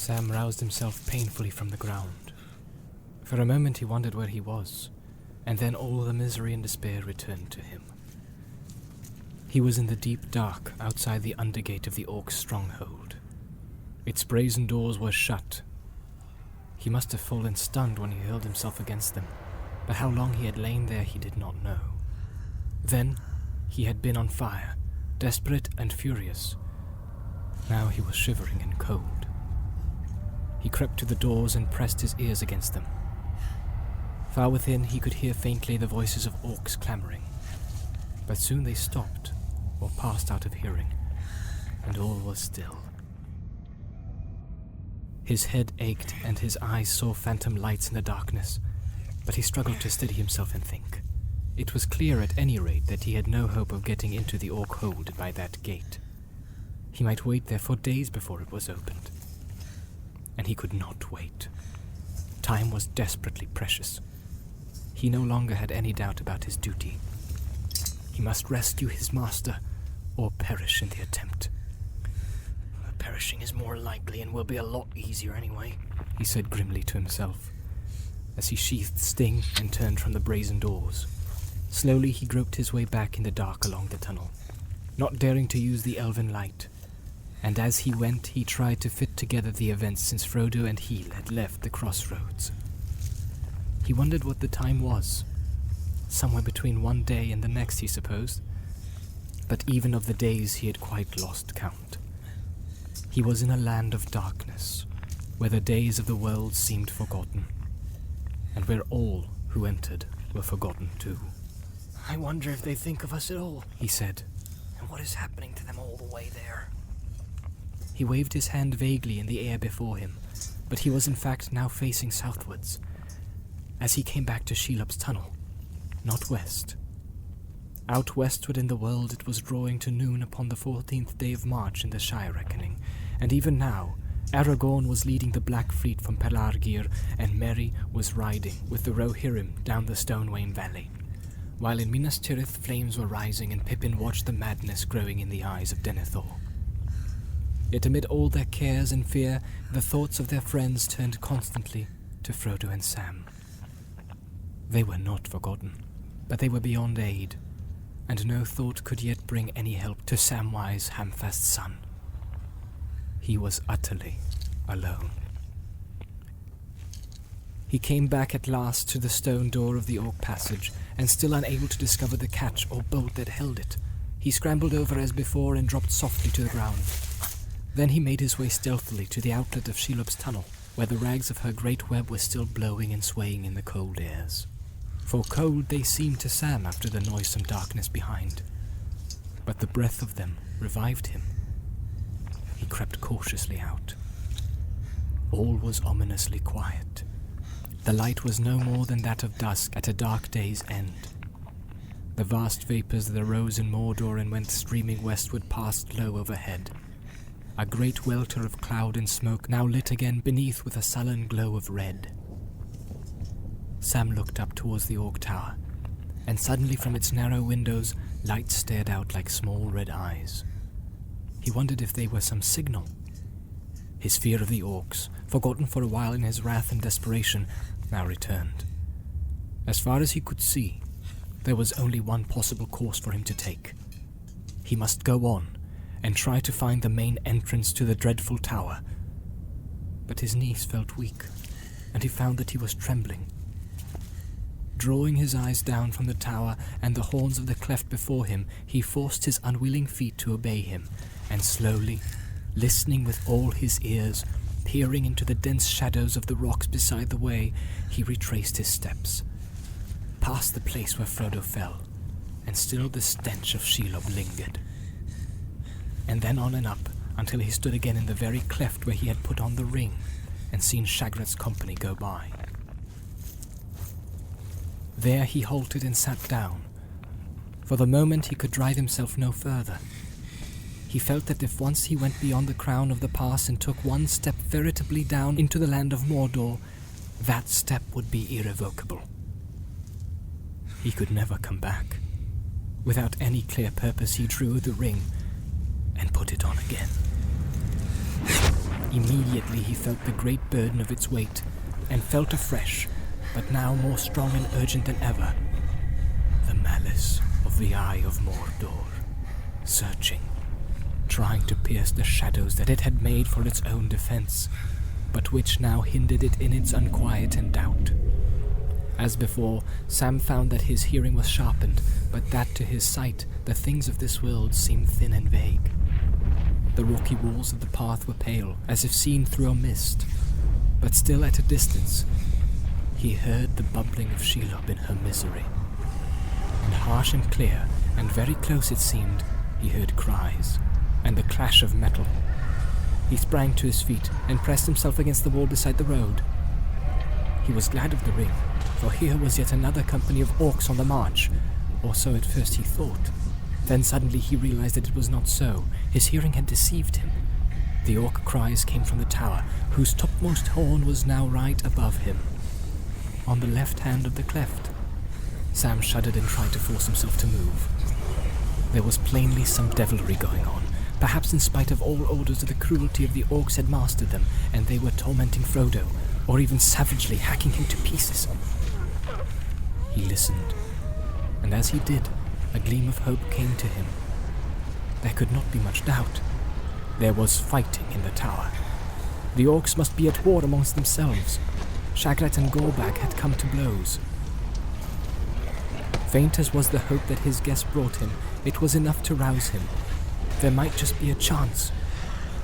Sam roused himself painfully from the ground. For a moment he wondered where he was, and then all the misery and despair returned to him. He was in the deep dark outside the undergate of the Orc's stronghold. Its brazen doors were shut. He must have fallen stunned when he hurled himself against them, but how long he had lain there he did not know. Then he had been on fire, desperate and furious. Now he was shivering and cold. He crept to the doors and pressed his ears against them. Far within, he could hear faintly the voices of orcs clamoring, but soon they stopped or passed out of hearing, and all was still. His head ached and his eyes saw phantom lights in the darkness, but he struggled to steady himself and think. It was clear at any rate that he had no hope of getting into the orc hold by that gate. He might wait there for days before it was opened. And he could not wait. Time was desperately precious. He no longer had any doubt about his duty. He must rescue his master or perish in the attempt. Perishing is more likely and will be a lot easier anyway. he said grimly to himself, as he sheathed Sting and turned from the brazen doors. Slowly he groped his way back in the dark along the tunnel, not daring to use the elven light. And as he went, he tried to fit together the events since Frodo and Heel had left the crossroads. He wondered what the time was. Somewhere between one day and the next, he supposed. But even of the days he had quite lost count. He was in a land of darkness, where the days of the world seemed forgotten, and where all who entered were forgotten too. I wonder if they think of us at all, He said. and what is happening to them all the way there. He waved his hand vaguely in the air before him, but he was in fact now facing southwards, as he came back to Shelob's tunnel, not west. Out westward in the world it was drawing to noon upon the fourteenth day of March in the Shire reckoning, and even now Aragorn was leading the Black Fleet from Pelargir, and Merry was riding with the Rohirrim down the Stonewain Valley, while in Minas Tirith flames were rising and Pippin watched the madness growing in the eyes of Denethor. Yet amid all their cares and fear, the thoughts of their friends turned constantly to Frodo and Sam. They were not forgotten, but they were beyond aid, and no thought could yet bring any help to Samwise Hamfast's son. He was utterly alone. He came back at last to the stone door of the Orc Passage, and still unable to discover the catch or bolt that held it, he scrambled over as before and dropped softly to the ground. Then he made his way stealthily to the outlet of Shelob's tunnel, where the rags of her great web were still blowing and swaying in the cold airs. For cold they seemed to Sam after the noisome darkness behind. But the breath of them revived him. He crept cautiously out. All was ominously quiet. The light was no more than that of dusk at a dark day's end. The vast vapors that arose in Mordor and went streaming westward passed low overhead. A great welter of cloud and smoke now lit again beneath with a sullen glow of red. Sam looked up towards the Orc Tower, and suddenly from its narrow windows lights stared out like small red eyes. He wondered if they were some signal. His fear of the Orcs, forgotten for a while in his wrath and desperation, now returned. As far as he could see, there was only one possible course for him to take. He must go on and try to find the main entrance to the dreadful tower. But his knees felt weak, and he found that he was trembling. Drawing his eyes down from the tower and the horns of the cleft before him, he forced his unwilling feet to obey him, and slowly, listening with all his ears, peering into the dense shadows of the rocks beside the way, he retraced his steps. Past the place where Frodo fell, and still the stench of Shelob lingered. And then on and up, until he stood again in the very cleft where he had put on the ring, and seen Shagrat's company go by. There he halted and sat down. For the moment he could drive himself no further. He felt that if once he went beyond the crown of the pass and took one step veritably down into the land of Mordor, that step would be irrevocable. He could never come back. Without any clear purpose, he drew the ring and put it on again. Immediately he felt the great burden of its weight, and felt afresh, but now more strong and urgent than ever, the malice of the Eye of Mordor, searching, trying to pierce the shadows that it had made for its own defense, but which now hindered it in its unquiet and doubt. As before, Sam found that his hearing was sharpened, but that to his sight the things of this world seemed thin and vague. The rocky walls of the path were pale, as if seen through a mist, but still at a distance. He heard the bubbling of Shelob in her misery. And harsh and clear, and very close it seemed, he heard cries, and the clash of metal. He sprang to his feet and pressed himself against the wall beside the road. He was glad of the ring, for here was yet another company of orcs on the march, or so at first he thought. Then suddenly he realized that it was not so. His hearing had deceived him. The orc cries came from the tower, whose topmost horn was now right above him, on the left hand of the cleft. Sam shuddered and tried to force himself to move. There was plainly some devilry going on. Perhaps in spite of all orders the cruelty of the orcs had mastered them, and they were tormenting Frodo, or even savagely hacking him to pieces. He listened, and as he did, a gleam of hope came to him. There could not be much doubt. There was fighting in the tower. The orcs must be at war amongst themselves. Shagrat and Gorbag had come to blows. Faint as was the hope that his guest brought him, it was enough to rouse him. There might just be a chance.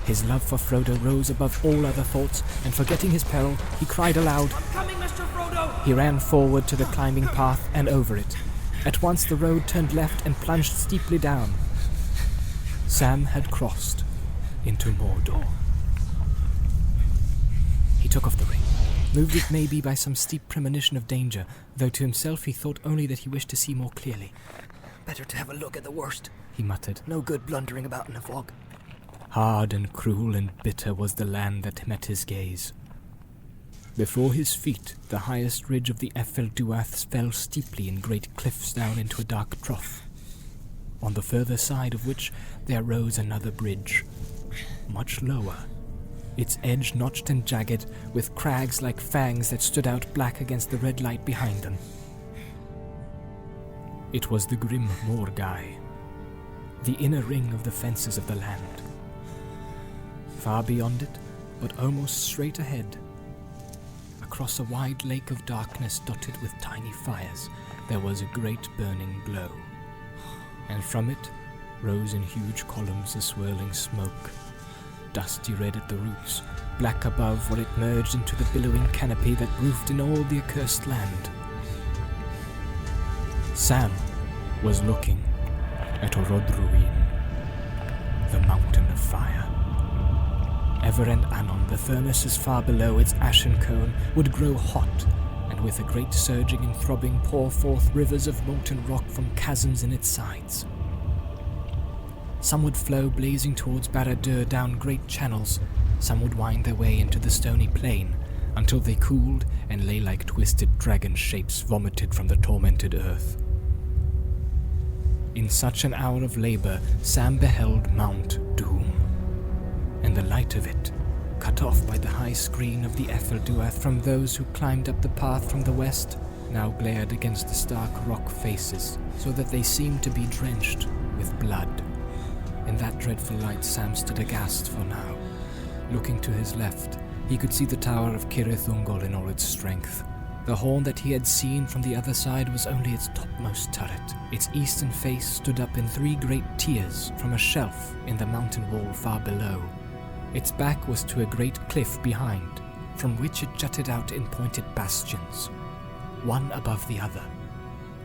His love for Frodo rose above all other thoughts, and forgetting his peril, he cried aloud. Coming, Mr. Frodo! He ran forward to the climbing path and over it. At once the road turned left and plunged steeply down. Sam had crossed into Mordor. He took off the ring, moved it maybe by some steep premonition of danger, though to himself he thought only that he wished to see more clearly. Better to have a look at the worst. He muttered. No good blundering about in a fog. Hard and cruel and bitter was the land that met his gaze. Before his feet, the highest ridge of the Ephel Duaths fell steeply in great cliffs down into a dark trough, on the further side of which there rose another bridge, much lower, its edge notched and jagged, with crags like fangs that stood out black against the red light behind them. It was the grim Morgai, the inner ring of the fences of the land. Far beyond it, but almost straight ahead, across a wide lake of darkness dotted with tiny fires, there was a great burning glow. And from it rose in huge columns a swirling smoke, dusty red at the roots, black above where it merged into the billowing canopy that roofed in all the accursed land. Sam was looking at Orodruin, the mountain of fire. Ever and anon, the furnaces far below its ashen cone would grow hot, and with a great surging and throbbing pour forth rivers of molten rock from chasms in its sides. Some would flow blazing towards Barad-dûr down great channels, some would wind their way into the stony plain, until they cooled and lay like twisted dragon shapes vomited from the tormented earth. In such an hour of labor, Sam beheld Mount Doom, and the light of it, cut off by the high screen of the Ephel Duath from those who climbed up the path from the west, now glared against the stark rock faces, so that they seemed to be drenched with blood. In that dreadful light, Sam stood aghast for now. Looking to his left, he could see the tower of Cirith Ungol in all its strength. The horn that he had seen from the other side was only its topmost turret. Its eastern face stood up in three great tiers from a shelf in the mountain wall far below. Its back was to a great cliff behind, from which it jutted out in pointed bastions, one above the other,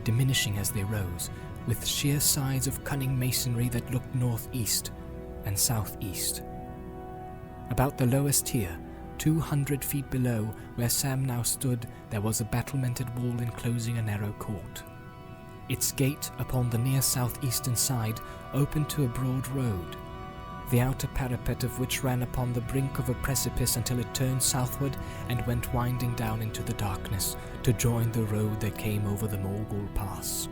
diminishing as they rose, with sheer sides of cunning masonry that looked northeast and southeast. About the lowest tier, two hundred feet below where Sam now stood, there was a battlemented wall enclosing a narrow court. Its gate upon the near southeastern side opened to a broad road, the outer parapet of which ran upon the brink of a precipice until it turned southward and went winding down into the darkness to join the road that came over the Morgul Pass.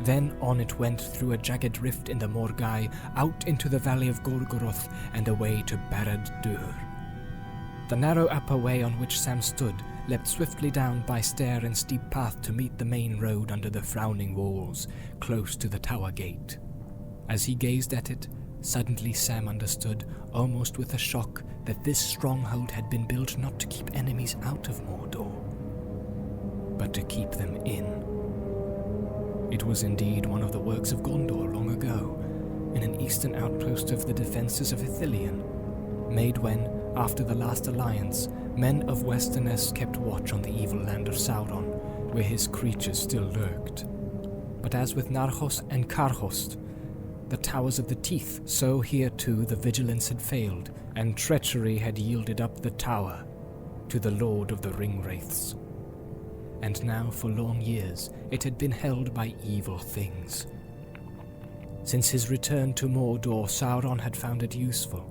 Then on it went through a jagged rift in the Morgai, out into the valley of Gorgoroth and away to Barad-dûr. The narrow upper way on which Sam stood leapt swiftly down by stair and steep path to meet the main road under the frowning walls, close to the tower gate. As he gazed at it, suddenly Sam understood, almost with a shock, that this stronghold had been built not to keep enemies out of Mordor, but to keep them in. It was indeed one of the works of Gondor long ago, in an eastern outpost of the defences of Ithilien, made when, after the last alliance, men of Westernesse kept watch on the evil land of Sauron, where his creatures still lurked. But as with Narchost and Carchost, the towers of the teeth, so here too the vigilance had failed, and treachery had yielded up the tower to the Lord of the Ringwraiths. And now, for long years, it had been held by evil things. Since his return to Mordor, Sauron had found it useful,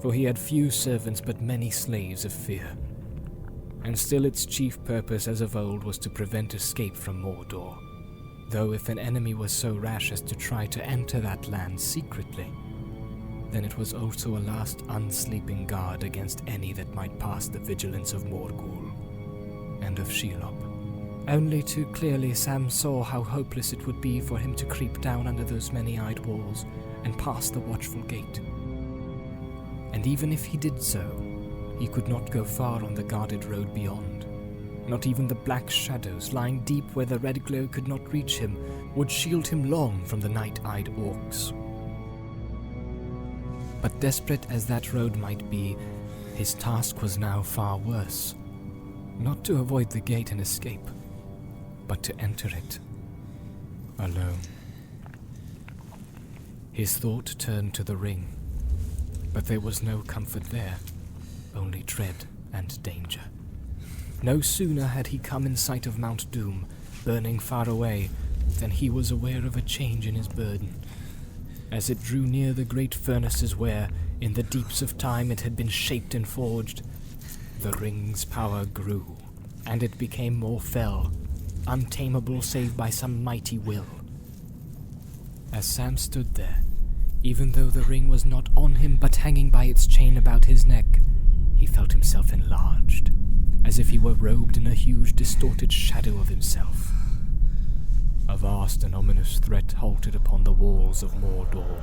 for he had few servants but many slaves of fear. And still its chief purpose as of old was to prevent escape from Mordor though if an enemy was so rash as to try to enter that land secretly, then it was also a last unsleeping guard against any that might pass the vigilance of Morgul and of Shelob. Only too clearly Sam saw how hopeless it would be for him to creep down under those many-eyed walls and pass the watchful gate. And even if he did so, he could not go far on the guarded road beyond. Not even the black shadows lying deep where the red glow could not reach him would shield him long from the night eyed orcs. But desperate as that road might be, his task was now far worse. Not to avoid the gate and escape, but to enter it alone. His thought turned to the ring, but there was no comfort there, only dread and danger. No sooner had he come in sight of Mount Doom, burning far away, than he was aware of a change in his burden. As it drew near the great furnaces where, in the deeps of time, it had been shaped and forged, the ring's power grew, and it became more fell, untamable save by some mighty will. As Sam stood there, even though the ring was not on him but hanging by its chain about his neck, he felt himself enlarged as if he were robed in a huge distorted shadow of himself. A vast and ominous threat halted upon the walls of Mordor.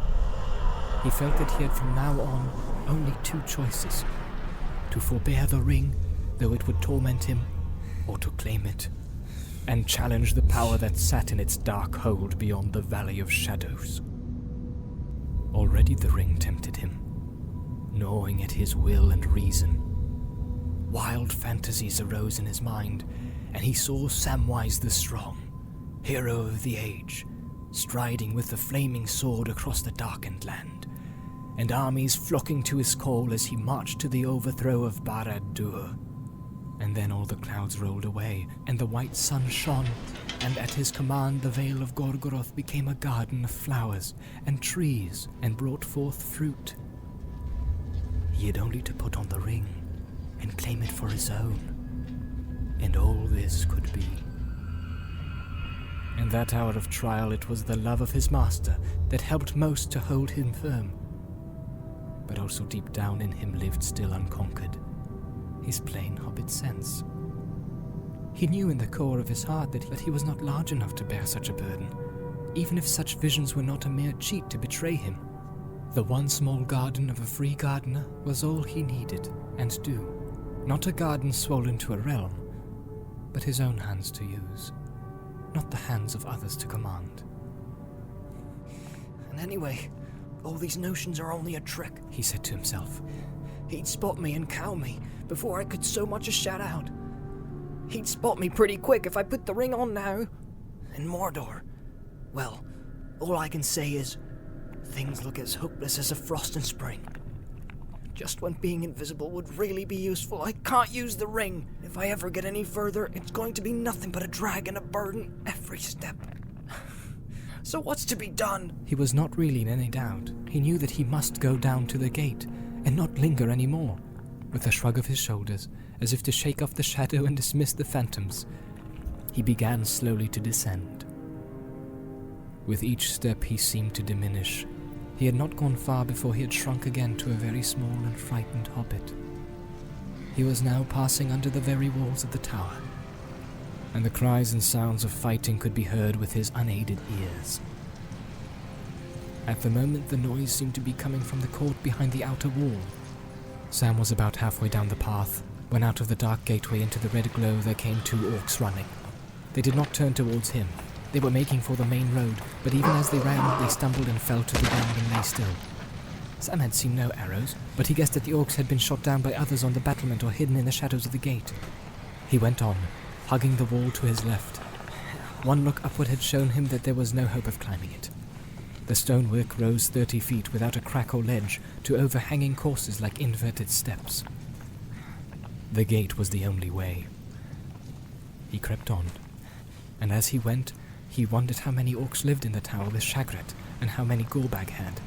He felt that he had from now on only two choices to forbear the ring, though it would torment him, or to claim it, and challenge the power that sat in its dark hold beyond the Valley of Shadows. Already the ring tempted him, gnawing at his will and reason Wild fantasies arose in his mind, and he saw Samwise the Strong, hero of the age, striding with the flaming sword across the darkened land, and armies flocking to his call as he marched to the overthrow of Barad-dûr. And then all the clouds rolled away, and the white sun shone, and at his command the Vale of Gorgoroth became a garden of flowers and trees, and brought forth fruit. He had only to put on the ring and claim it for his own. And all this could be. In that hour of trial, it was the love of his master that helped most to hold him firm. But also deep down in him lived still unconquered his plain hobbit sense. He knew in the core of his heart that, that he was not large enough to bear such a burden, even if such visions were not a mere cheat to betray him. The one small garden of a free gardener was all he needed and do. Not a garden swollen to a realm, but his own hands to use, not the hands of others to command. And anyway, all these notions are only a trick, he said to himself. He'd spot me and cow me before I could so much as shout out. He'd spot me pretty quick if I put the ring on now. And Mordor, well, all I can say is things look as hopeless as a frost in spring. Just when being invisible would really be useful, I can't use the ring. If I ever get any further, it's going to be nothing but a drag and a burden every step. so what's to be done? He was not really in any doubt. He knew that he must go down to the gate and not linger any more. With a shrug of his shoulders, as if to shake off the shadow and dismiss the phantoms, he began slowly to descend. With each step he seemed to diminish, he had not gone far before he had shrunk again to a very small and frightened hobbit. he was now passing under the very walls of the tower, and the cries and sounds of fighting could be heard with his unaided ears. At the moment, the noise seemed to be coming from the court behind the outer wall. Sam was about halfway down the path when out of the dark gateway into the red glow there came two orcs running. They did not turn towards him. They were making for the main road, but even as they ran, they stumbled and fell to the ground and lay still. Sam had seen no arrows, but he guessed that the orcs had been shot down by others on the battlement or hidden in the shadows of the gate. He went on, hugging the wall to his left. One look upward had shown him that there was no hope of climbing it. The stonework rose thirty feet without a crack or ledge to overhanging courses like inverted steps. The gate was the only way. He crept on, and as he went, he wondered how many orcs lived in the tower with Shagrat, and how many Gorbag had,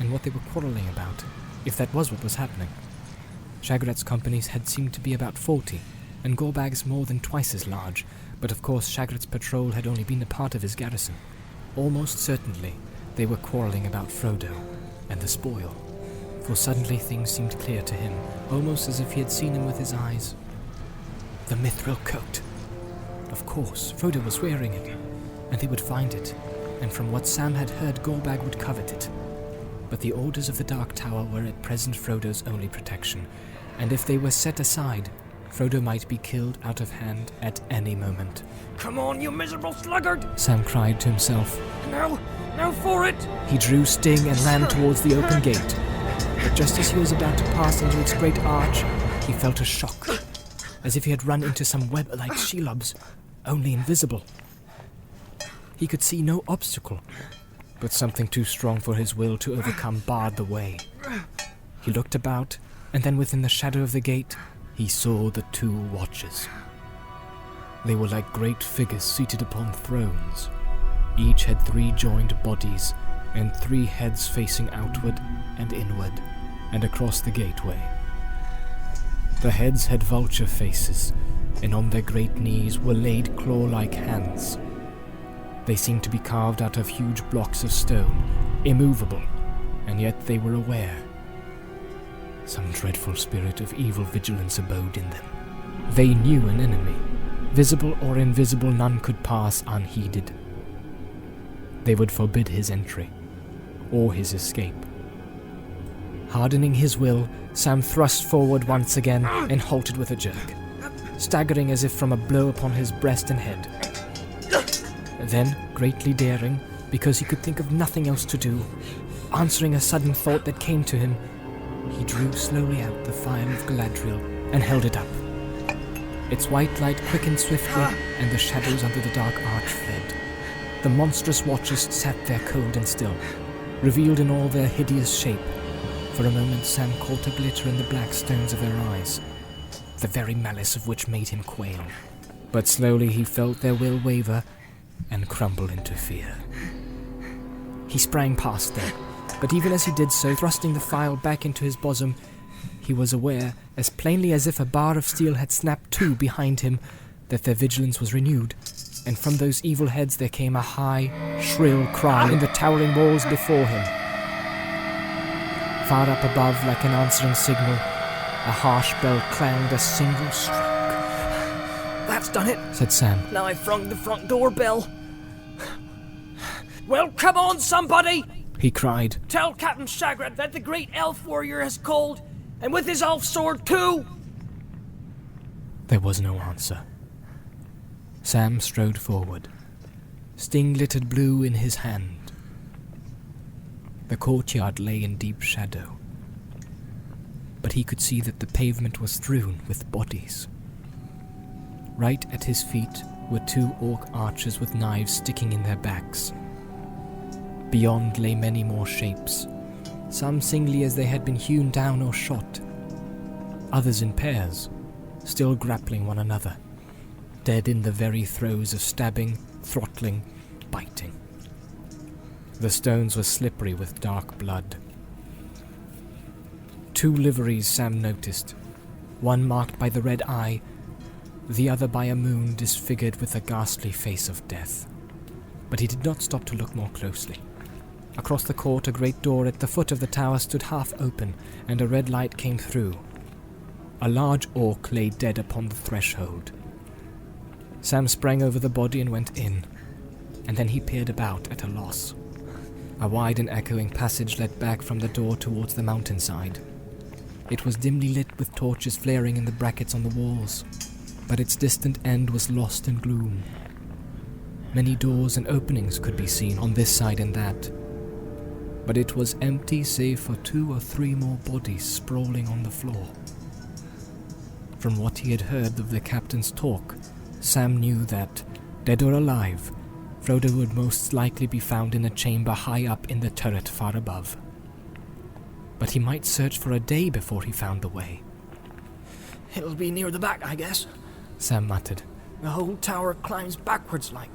and what they were quarreling about, if that was what was happening. Shagrat's companies had seemed to be about forty, and Gorbag's more than twice as large, but of course Shagrat's patrol had only been a part of his garrison. Almost certainly, they were quarreling about Frodo and the spoil, for suddenly things seemed clear to him, almost as if he had seen them with his eyes. The mithril coat. Of course, Frodo was wearing it, and they would find it, and from what Sam had heard, Gorbag would covet it. But the orders of the Dark Tower were at present Frodo's only protection, and if they were set aside, Frodo might be killed out of hand at any moment. Come on, you miserable sluggard! Sam cried to himself. Now, now for it! He drew Sting and ran towards the open gate. But just as he was about to pass into its great arch, he felt a shock, as if he had run into some web like Shelob's, only invisible. He could see no obstacle, but something too strong for his will to overcome barred the way. He looked about, and then within the shadow of the gate, he saw the two watchers. They were like great figures seated upon thrones. Each had three joined bodies and three heads facing outward and inward and across the gateway. The heads had vulture faces, and on their great knees were laid claw like hands. They seemed to be carved out of huge blocks of stone, immovable, and yet they were aware. Some dreadful spirit of evil vigilance abode in them. They knew an enemy. Visible or invisible, none could pass unheeded. They would forbid his entry, or his escape. Hardening his will, Sam thrust forward once again and halted with a jerk, staggering as if from a blow upon his breast and head. Then, greatly daring, because he could think of nothing else to do, answering a sudden thought that came to him, he drew slowly out the phial of Galadriel and held it up. Its white light quickened swiftly, and the shadows under the dark arch fled. The monstrous watchers sat there cold and still, revealed in all their hideous shape. For a moment, Sam caught a glitter in the black stones of their eyes, the very malice of which made him quail. But slowly he felt their will waver and crumble into fear. He sprang past them, but even as he did so, thrusting the phial back into his bosom, he was aware, as plainly as if a bar of steel had snapped to behind him, that their vigilance was renewed, and from those evil heads there came a high, shrill cry in the towering walls before him. Far up above, like an answering signal, a harsh bell clanged a single stroke. Done it, said Sam. Now I've rung the front door bell. Well, come on, somebody! He cried. Tell Captain Shagrat that the great elf warrior has called, and with his elf sword too! There was no answer. Sam strode forward, Sting glittered blue in his hand. The courtyard lay in deep shadow, but he could see that the pavement was strewn with bodies. Right at his feet were two orc archers with knives sticking in their backs. Beyond lay many more shapes, some singly as they had been hewn down or shot, others in pairs, still grappling one another, dead in the very throes of stabbing, throttling, biting. The stones were slippery with dark blood. Two liveries Sam noticed, one marked by the red eye, the other by a moon disfigured with the ghastly face of death. But he did not stop to look more closely. Across the court, a great door at the foot of the tower stood half open, and a red light came through. a large orc lay dead upon the threshold. Sam sprang over the body and went in, and then he peered about at a loss. A wide and echoing passage led back from the door towards the mountainside. It was dimly lit with torches flaring in the brackets on the walls, but its distant end was lost in gloom. Many doors and openings could be seen on this side and that, but it was empty save for two or three more bodies sprawling on the floor. From what he had heard of the captain's talk, Sam knew that, dead or alive, Frodo would most likely be found in a chamber high up in the turret far above. But he might search for a day before he found the way. It'll be near the back, I guess. Sam muttered. The whole tower climbs backwards like.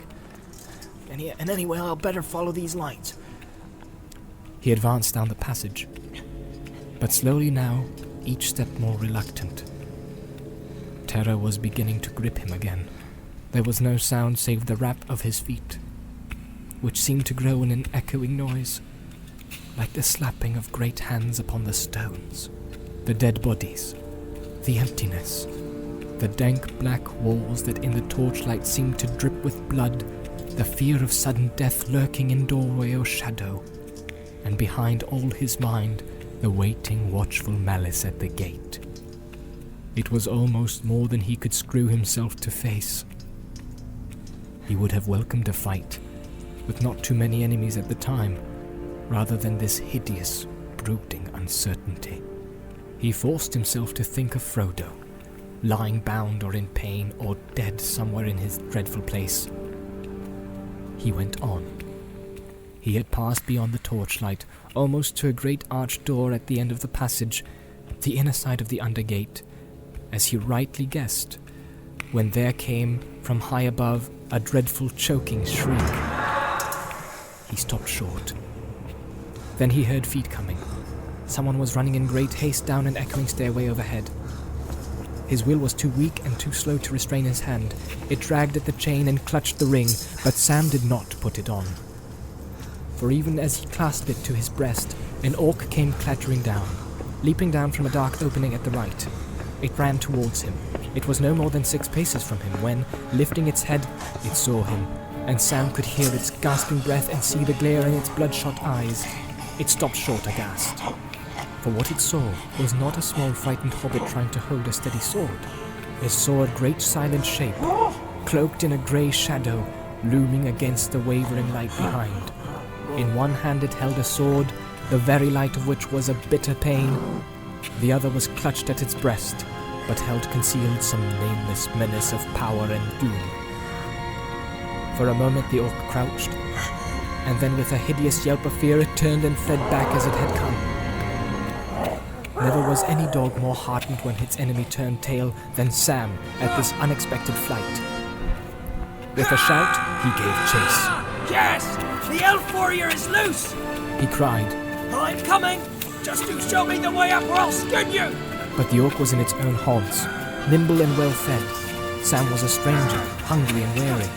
And, anyway, I'll better follow these lights. He advanced down the passage, but slowly now, each step more reluctant. Terror was beginning to grip him again. There was no sound save the rap of his feet, which seemed to grow in an echoing noise, like the slapping of great hands upon the stones. The dead bodies, the emptiness, the dank black walls that in the torchlight seemed to drip with blood, the fear of sudden death lurking in doorway or shadow, and behind all his mind, the waiting, watchful malice at the gate. It was almost more than he could screw himself to face. He would have welcomed a fight, with not too many enemies at the time, rather than this hideous, brooding uncertainty. He forced himself to think of Frodo, lying bound or in pain or dead somewhere in his dreadful place. He went on. He had passed beyond the torchlight, almost to a great arched door at the end of the passage, the inner side of the undergate, as he rightly guessed, when there came from high above a dreadful choking shriek. He stopped short. Then he heard feet coming. Someone was running in great haste down an echoing stairway overhead. His will was too weak and too slow to restrain his hand. It dragged at the chain and clutched the ring, but Sam did not put it on. For even as he clasped it to his breast, an orc came clattering down, leaping down from a dark opening at the right. It ran towards him. It was no more than six paces from him when, lifting its head, it saw him, and Sam could hear its gasping breath and see the glare in its bloodshot eyes. It stopped short aghast. For what it saw was not a small frightened hobbit trying to hold a steady sword. It saw a great silent shape, cloaked in a grey shadow, looming against the wavering light behind. In one hand it held a sword, the very light of which was a bitter pain. The other was clutched at its breast, but held concealed some nameless menace of power and doom. For a moment the orc crouched, and then with a hideous yelp of fear it turned and fled back as it had come. Never was any dog more heartened when its enemy turned tail than Sam at this unexpected flight. With a shout, he gave chase. Yes! The elf warrior is loose! He cried, oh, I'm coming! Just you show me the way up or I'll skin you! but the orc was in its own haunts, nimble and well fed. Sam was a stranger, hungry and weary.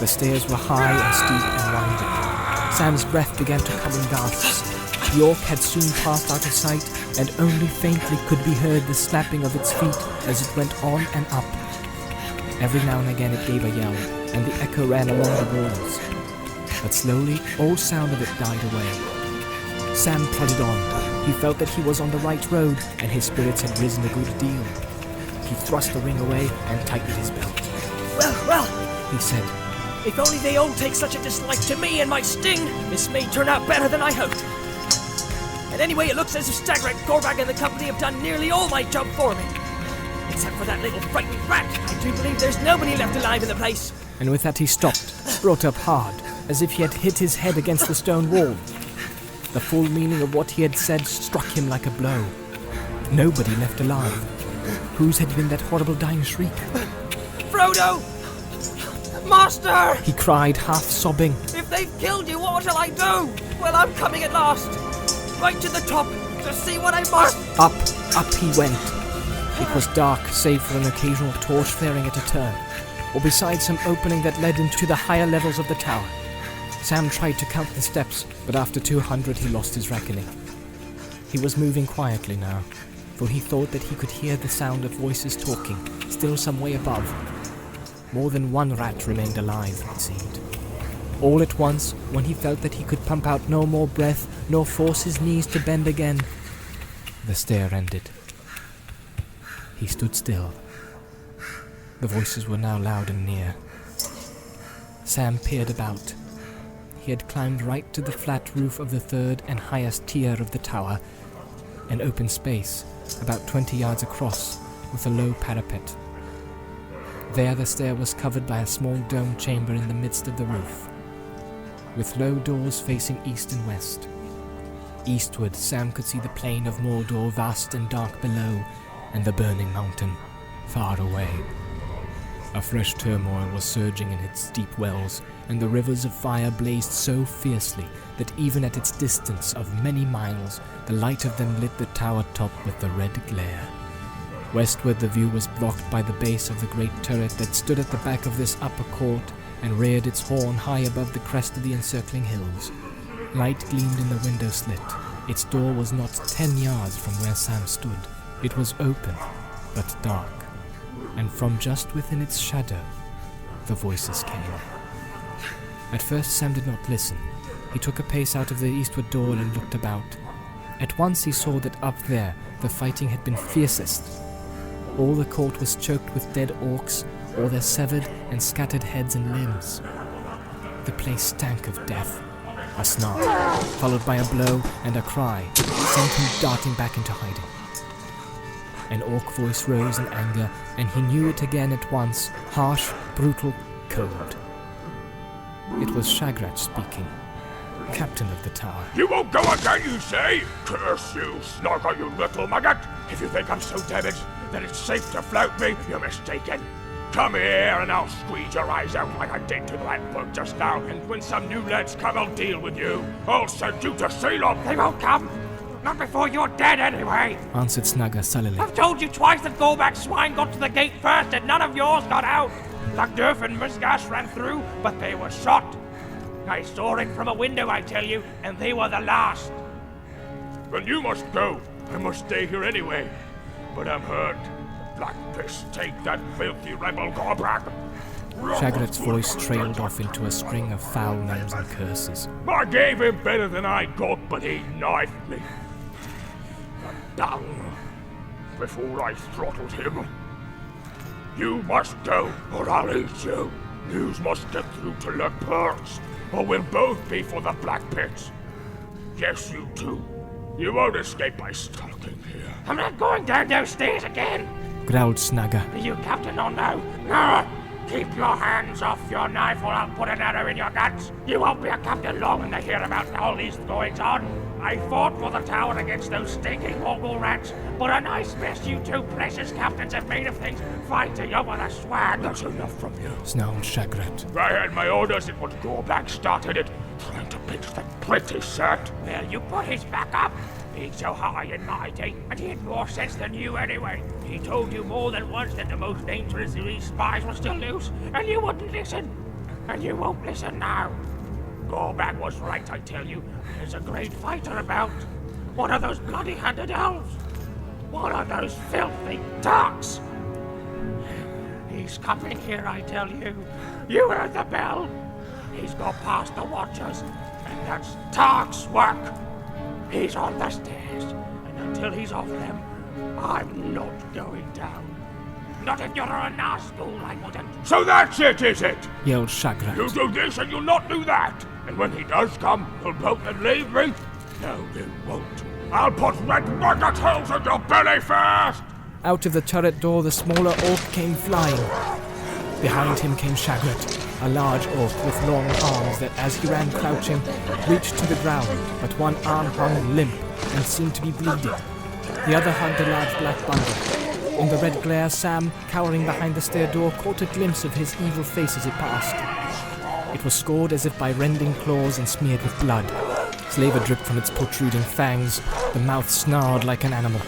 The stairs were high and steep and winding. Sam's breath began to come in gasps. The orc had soon passed out of sight, and only faintly could be heard the slapping of its feet as it went on and up. Every now and again it gave a yell, and the echo ran along the walls. But slowly, all sound of it died away. Sam plodded on. He felt that he was on the right road, and his spirits had risen a good deal. He thrust the ring away and tightened his belt. Well, well, He said, if only they all take such a dislike to me and my sting, this may turn out better than I hoped. And anyway, it looks as if Shagrat, Gorbag, and the company have done nearly all my job for me. Except for that little frightened rat. I do believe there's nobody left alive in the place. and with that he stopped, brought up hard, as if he had hit his head against the stone wall. The full meaning of what he had said struck him like a blow. Nobody left alive. Whose had been that horrible dying shriek? Frodo! Master! He cried, half sobbing. If they've killed you, what shall I do? Well, I'm coming at last. Right to the top to see what I must. Up, up he went. It was dark, save for an occasional torch flaring at a turn, or beside some opening that led into the higher levels of the tower. Sam tried to count the steps, but after 200 he lost his reckoning. He was moving quietly now, for he thought that he could hear the sound of voices talking, still some way above. More than one rat remained alive, it seemed. All at once, when he felt that he could pump out no more breath, nor force his knees to bend again, the stair ended. He stood still. The voices were now loud and near. Sam peered about. He had climbed right to the flat roof of the third and highest tier of the tower, an open space, about twenty yards across, with a low parapet. There the stair was covered by a small domed chamber in the midst of the roof, with low doors facing east and west. Eastward, Sam could see the plain of Mordor vast and dark below, and the burning mountain far away. A fresh turmoil was surging in its deep wells, and the rivers of fire blazed so fiercely that even at its distance of many miles, the light of them lit the tower top with a red glare. Westward, the view was blocked by the base of the great turret that stood at the back of this upper court and reared its horn high above the crest of the encircling hills. Light gleamed in the window slit. Its door was not ten yards from where Sam stood. It was open, but dark, and from just within its shadow, the voices came. At first, Sam did not listen. He took a pace out of the eastward door and looked about. At once, he saw that up there the fighting had been fiercest. All the court was choked with dead orcs, all their severed and scattered heads and limbs. The place stank of death. A snarl, followed by a blow and a cry, sent him darting back into hiding. An orc voice rose in anger, and he knew it again at once harsh, brutal, cold. It was Shagrat speaking, captain of the tower. You won't go again, you say? Curse you, Snaga, you little maggot! If you think I'm so damaged that it's safe to flout me, you're mistaken. Come here and I'll squeeze your eyes out like I did to that boat just now, and when some new lads come, I'll deal with you. I'll send you to Shelob. They won't come. Not before you're dead, anyway. Answered Snaga sullenly. I've told you twice that Gorbag swine got to the gate first, and none of yours got out. Lagduf and Muzgash ran through, but they were shot. I saw it from a window, I tell you, and they were the last. Then you must go. I must stay here anyway. But I'm hurt. Black Pits, take that filthy rebel Gorbag. Shagrat's voice trailed off into a string of foul names and curses. I gave him better than I got, but he knifed me. The dung. Before I throttled him. You must go, or I'll eat you. News must get through to Lepers, or we'll both be for the Black Pits. Yes, you too. You won't escape by stalking here. I'm not going down those stairs again. Growled Snaga. Are you captain or no? No! Keep your hands off your knife or I'll put an arrow in your guts. You won't be a captain long when they hear about all these goings on. I fought for the tower against those stinking Morgul rats, but a nice mess you two precious captains have made of things fighting over the swag. That's enough from you. Snarled Shagrat. I had my orders, it was Gorbag started it, trying to pinch that pretty set. Well, you put his back up. He's so high and mighty, and he had more sense than you anyway. He told you more than once that the most dangerous of these spies was still loose, and you wouldn't listen. And you won't listen now. Gorbag was right, I tell you. There's a great fighter about. One of those bloody-handed elves. One of those filthy ducks. He's coming here, I tell you. You heard the bell. He's got past the watchers, and that's Tark's work. He's on the stairs, and until he's off them, I'm not going down. Not if you're a Nazgul, I wouldn't. So that's it, is it? Yelled Shagrat. You do this and you'll not do that. And when he does come, you'll bolt and leave me? No, you won't. I'll put red maggot holes in your belly first! Out of the turret door, the smaller orc came flying. Behind him came Shagrat, a large orc with long arms that, as he ran crouching, reached to the ground, but one arm hung limp and seemed to be bleeding. The other hugged a large black bundle. In the red glare, Sam, cowering behind the stair door, caught a glimpse of his evil face as it passed. It was scored as if by rending claws and smeared with blood. Slaver dripped from its protruding fangs. The mouth snarled like an animal.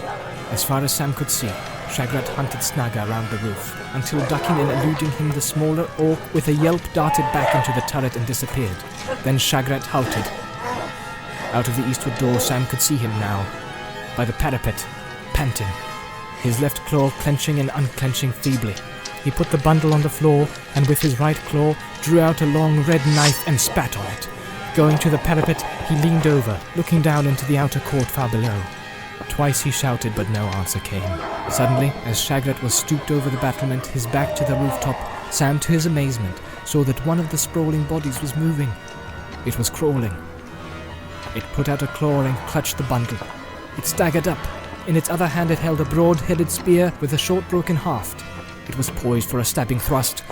As far as Sam could see, Shagrat hunted Snaga around the roof, until ducking and eluding him, the smaller orc with a yelp darted back into the turret and disappeared. Then Shagrat halted. Out of the eastward door, Sam could see him now. By the parapet, panting, his left claw clenching and unclenching feebly. He put the bundle on the floor and with his right claw drew out a long red knife and spat on it. Going to the parapet, he leaned over, looking down into the outer court far below. Twice he shouted, but no answer came. Suddenly, as Shagrat was stooped over the battlement, his back to the rooftop, Sam, to his amazement, saw that one of the sprawling bodies was moving. It was crawling. It put out a claw and clutched the bundle. It staggered up. In its other hand, it held a broad headed spear with a short broken haft. It was poised for a stabbing thrust,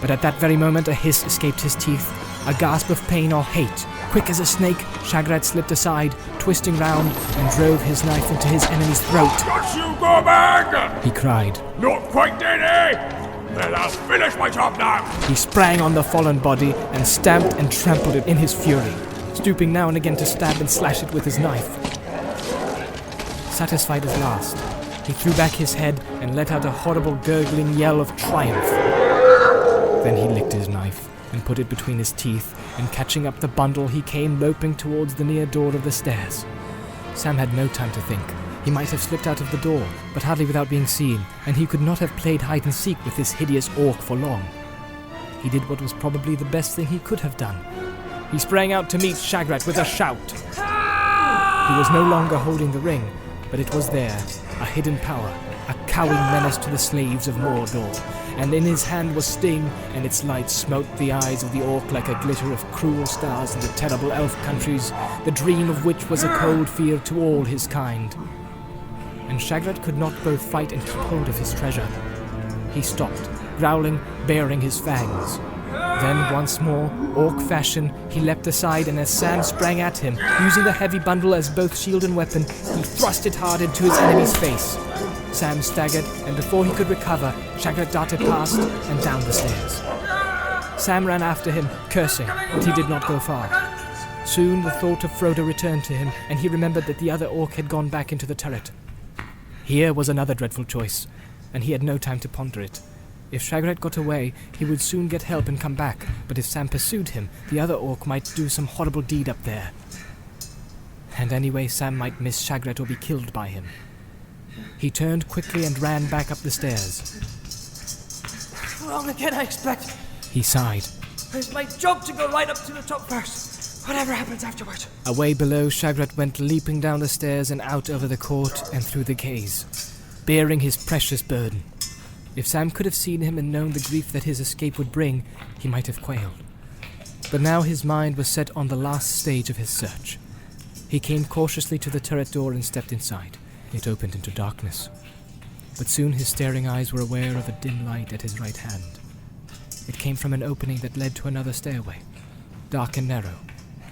but at that very moment a hiss escaped his teeth, a gasp of pain or hate. Quick as a snake, Shagrat slipped aside, twisting round, and drove his knife into his enemy's throat. Don't you go back! He cried. Not quite dead, eh? Well, I'll finish my job now. He sprang on the fallen body and stamped and trampled it in his fury, stooping now and again to stab and slash it with his knife. Satisfied at last, he threw back his head and let out a horrible gurgling yell of triumph. Then he licked his knife and put it between his teeth, and catching up the bundle, he came loping towards the near door of the stairs. Sam had no time to think. He might have slipped out of the door, but hardly without being seen, and he could not have played hide and seek with this hideous orc for long. He did what was probably the best thing he could have done. He sprang out to meet Shagrat with a shout. He was no longer holding the ring, but it was there, a hidden power, a cowing menace to the slaves of Mordor. And in his hand was Sting, and its light smote the eyes of the orc like a glitter of cruel stars in the terrible elf countries, the dream of which was a cold fear to all his kind. And Shagrat could not both fight and keep hold of his treasure. He stopped, growling, baring his fangs. Then, once more, orc fashion, he leapt aside, and as Sam sprang at him, using the heavy bundle as both shield and weapon, he thrust it hard into his enemy's face. Sam staggered, and before he could recover, Shagrat darted past and down the stairs. Sam ran after him, cursing, but he did not go far. Soon the thought of Frodo returned to him, and he remembered that the other orc had gone back into the turret. Here was another dreadful choice, and he had no time to ponder it. If Shagrat got away, he would soon get help and come back, but if Sam pursued him, the other orc might do some horrible deed up there. And anyway, Sam might miss Shagrat or be killed by him. He turned quickly and ran back up the stairs. Wrong again, I expect. He sighed. It's my job to go right up to the top first. Whatever happens afterward. Away below, Shagrat went leaping down the stairs and out over the court and through the gaze, bearing his precious burden. If Sam could have seen him and known the grief that his escape would bring, he might have quailed. But now his mind was set on the last stage of his search. He came cautiously to the turret door and stepped inside. It opened into darkness. But soon his staring eyes were aware of a dim light at his right hand. It came from an opening that led to another stairway, dark and narrow.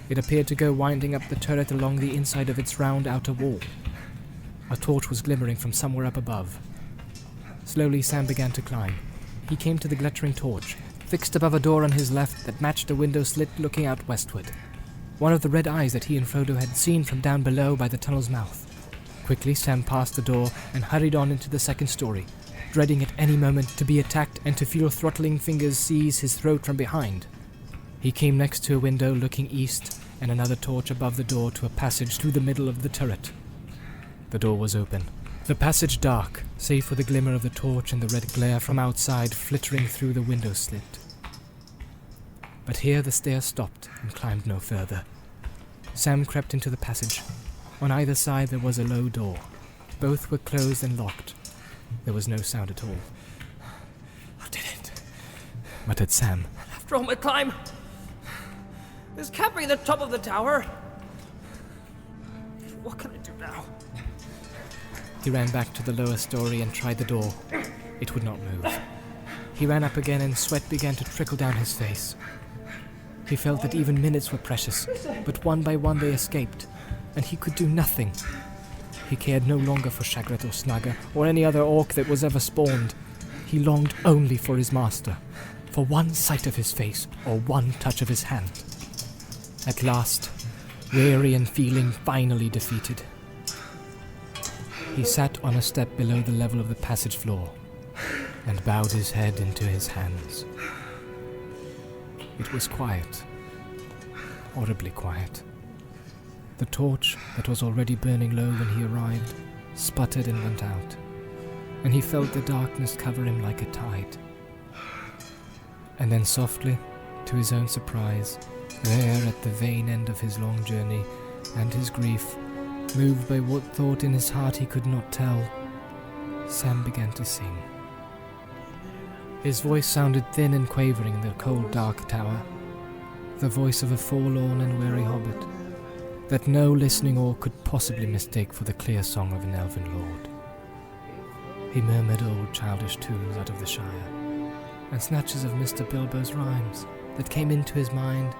It appeared to go winding up the turret along the inside of its round outer wall. A torch was glimmering from somewhere up above. Slowly, Sam began to climb. He came to the glittering torch, fixed above a door on his left that matched a window slit looking out westward. One of the red eyes that he and Frodo had seen from down below by the tunnel's mouth. Quickly, Sam passed the door and hurried on into the second story, dreading at any moment to be attacked and to feel throttling fingers seize his throat from behind. He came next to a window looking east and another torch above the door to a passage through the middle of the turret. The door was open. The passage dark, save for the glimmer of the torch and the red glare from outside flittering through the window slit. But here the stair stopped and climbed no further. Sam crept into the passage. On either side there was a low door. Both were closed and locked. There was no sound at all. I did it. Muttered Sam. After all my climb. This can't be the top of the tower. He ran back to the lower story and tried the door. It would not move. He ran up again and sweat began to trickle down his face. He felt that even minutes were precious, but one by one they escaped, and he could do nothing. He cared no longer for Shagrat or Snaga or any other orc that was ever spawned. He longed only for his master, for one sight of his face or one touch of his hand. At last, weary and feeling finally defeated, he sat on a step below the level of the passage floor and bowed his head into his hands. It was quiet, horribly quiet. The torch that was already burning low when he arrived sputtered and went out, and he felt the darkness cover him like a tide. And then softly, to his own surprise, there at the vain end of his long journey and his grief, moved by what thought in his heart he could not tell, Sam began to sing. His voice sounded thin and quavering in the cold, dark tower, the voice of a forlorn and weary hobbit, that no listening orc could possibly mistake for the clear song of an elven lord. He murmured old childish tunes out of the Shire, and snatches of Mr. Bilbo's rhymes that came into his mind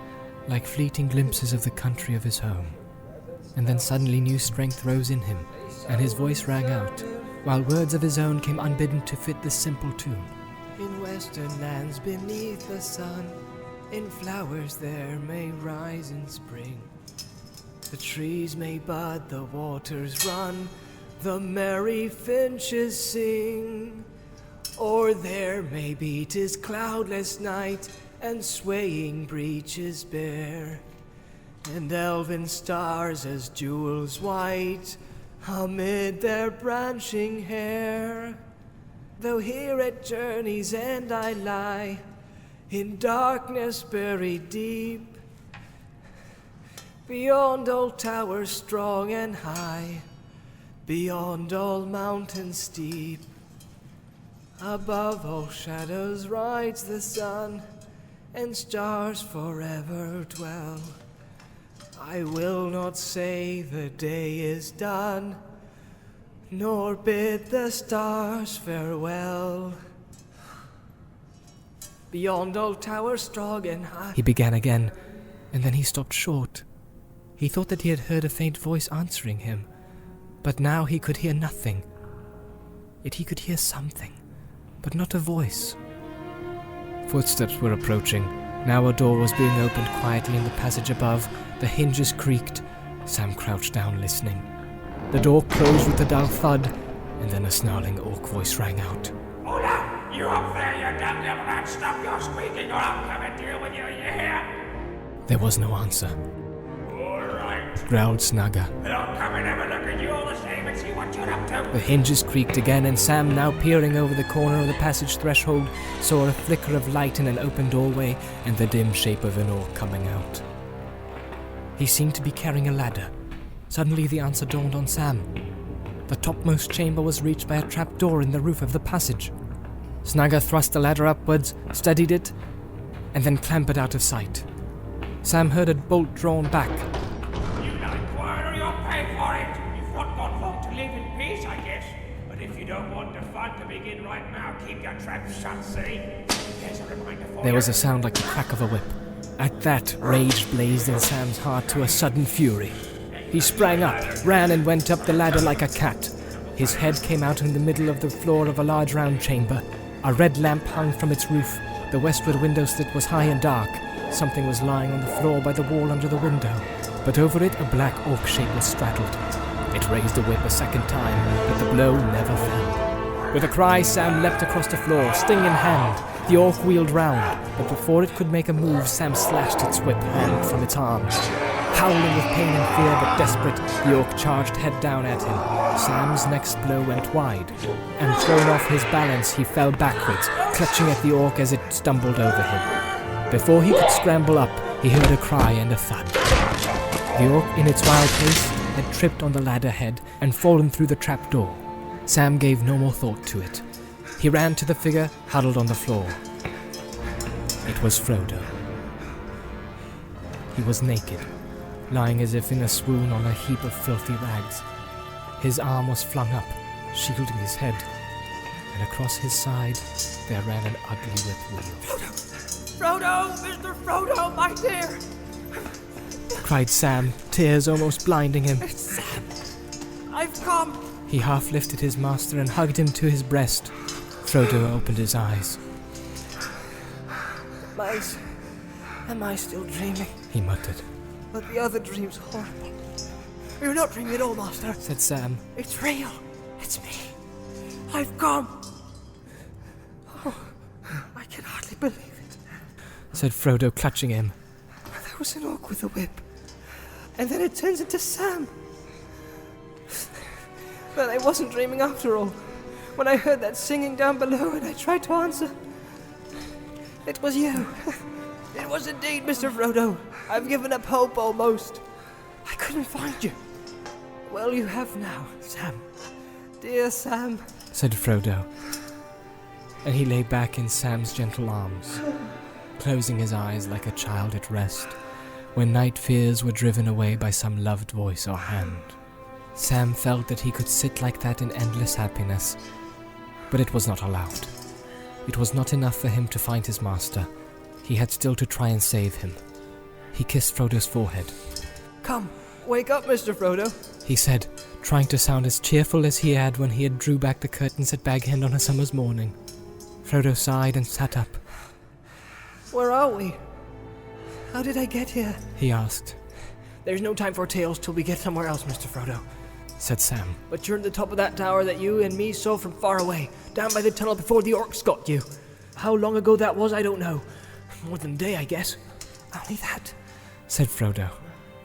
like fleeting glimpses of the country of his home. And then suddenly new strength rose in him, and his voice rang out, while words of his own came unbidden to fit this simple tune. In western lands beneath the sun, in flowers there may rise in spring. The trees may bud, the waters run, the merry finches sing. Or there may be tis cloudless night, and swaying breeches bare, and elven stars as jewels white amid their branching hair. Though here at journey's end I lie, in darkness buried deep, beyond all towers strong and high, beyond all mountains steep, above all shadows rides the sun, and stars forever dwell. I will not say the day is done nor bid the stars farewell. Beyond all towers strong and high. He began again, and then he stopped short. He thought that he had heard a faint voice answering him, but now he could hear nothing. Yet he could hear something, but not a voice. Footsteps were approaching. Now a door was being opened quietly in the passage above. The hinges creaked. Sam crouched down, listening. The door closed with a dull thud, and then a snarling orc voice rang out. Hola! You up there, you damn little rat! Stop your squeaking or I'll come and deal with you, you hear? There was no answer. Growled Snaga. I'll come and have a look at you all the same and see what you're up to. The hinges creaked again, and Sam, now peering over the corner of the passage threshold, saw a flicker of light in an open doorway and the dim shape of an orc coming out. He seemed to be carrying a ladder. Suddenly, the answer dawned on Sam. The topmost chamber was reached by a trap door in the roof of the passage. Snaga thrust the ladder upwards, steadied it, and then clambered out of sight. Sam heard a bolt drawn back. There was a sound like the crack of a whip. At that, rage blazed in Sam's heart to a sudden fury. He sprang up, ran, and went up the ladder like a cat. His head came out in the middle of the floor of a large round chamber. A red lamp hung from its roof. The westward window slit was high and dark. Something was lying on the floor by the wall under the window, but over it a black orc shape was straddled. It raised the whip a second time, but the blow never fell. With a cry, Sam leapt across the floor, sting in hand. The orc wheeled round, but before it could make a move, Sam slashed its whip hand from its arms. Howling with pain and fear, but desperate, the orc charged head down at him. Sam's next blow went wide, and thrown off his balance, he fell backwards, clutching at the orc as it stumbled over him. Before he could scramble up, he heard a cry and a thud. The orc, in its wild haste, had tripped on the ladder head and fallen through the trapdoor. Sam gave no more thought to it. He ran to the figure huddled on the floor. It was Frodo. He was naked, lying as if in a swoon on a heap of filthy rags. His arm was flung up, shielding his head, and across his side there ran an ugly whip wheel. Frodo! Frodo! Mr. Frodo, my dear! Cried Sam, tears almost blinding him. It's Sam! I've come! He half lifted his master and hugged him to his breast. Frodo opened his eyes. Am I, am I still dreaming? He muttered. But the other dream's horrible. You're not dreaming at all, Master. Said Sam. It's real. It's me. I've come. Oh, I can hardly believe it. Said Frodo, clutching him. There was an orc with a whip. And then it turns into Sam. But I wasn't dreaming after all. When I heard that singing down below and I tried to answer, it was you. It was indeed, Mr. Frodo. I've given up hope almost. I couldn't find you. Well, you have now, Sam. Dear Sam. said Frodo. And he lay back in Sam's gentle arms, closing his eyes like a child at rest, when night fears were driven away by some loved voice or hand. Sam felt that he could sit like that in endless happiness, but it was not allowed. It was not enough for him to find his master. He had still to try and save him. He kissed Frodo's forehead. Come, wake up, Mr. Frodo. He said, trying to sound as cheerful as he had when he had drew back the curtains at Bag End on a summer's morning. Frodo sighed and sat up. Where are we? How did I get here? He asked, There's no time for tales till we get somewhere else, Mr. Frodo. Said Sam. But you're at the top of that tower that you and me saw from far away, down by the tunnel before the orcs got you. How long ago that was, I don't know. More than a day, I guess. Only that. said Frodo.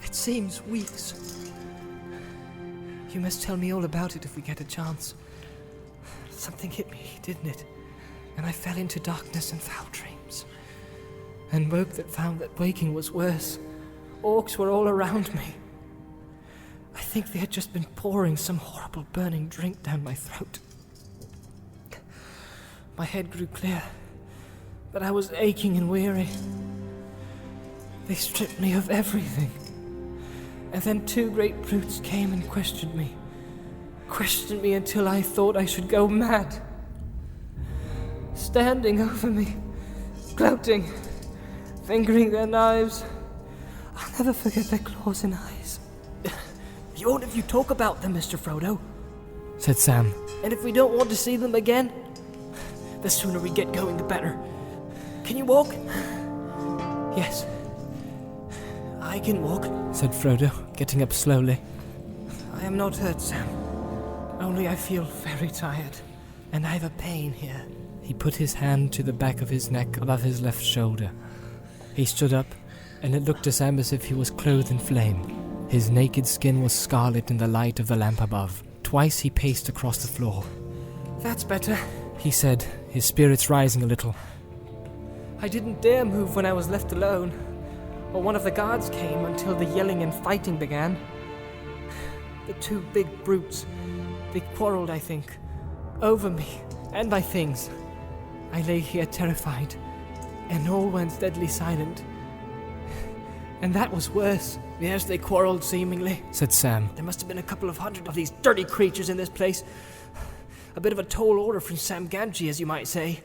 It seems weeks. You must tell me all about it if we get a chance. Something hit me, didn't it? And I fell into darkness and foul dreams. And woke that found that waking was worse. Orcs were all around me. I think they had just been pouring some horrible burning drink down my throat. My head grew clear, but I was aching and weary. They stripped me of everything. And then two great brutes came and questioned me. Questioned me until I thought I should go mad. Standing over me, gloating, fingering their knives. I'll never forget their claws and eyes. Won't if you talk about them, Mr. Frodo. said Sam. And if we don't want to see them again, the sooner we get going, the better. Can you walk? Yes. I can walk. said Frodo, getting up slowly. I am not hurt, Sam. Only I feel very tired. And I have a pain here. He put his hand to the back of his neck above his left shoulder. He stood up, and it looked to Sam as if he was clothed in flame. His naked skin was scarlet in the light of the lamp above. Twice he paced across the floor. That's better. He said, his spirits rising a little. I didn't dare move when I was left alone. Or one of the guards came until the yelling and fighting began. The two big brutes. They quarreled, I think. Over me and my things. I lay here terrified, and all went deadly silent. And that was worse. Yes, they quarreled seemingly. said Sam. There must have been a couple of hundred of these dirty creatures in this place. A bit of a tall order from Sam Gamgee, as you might say.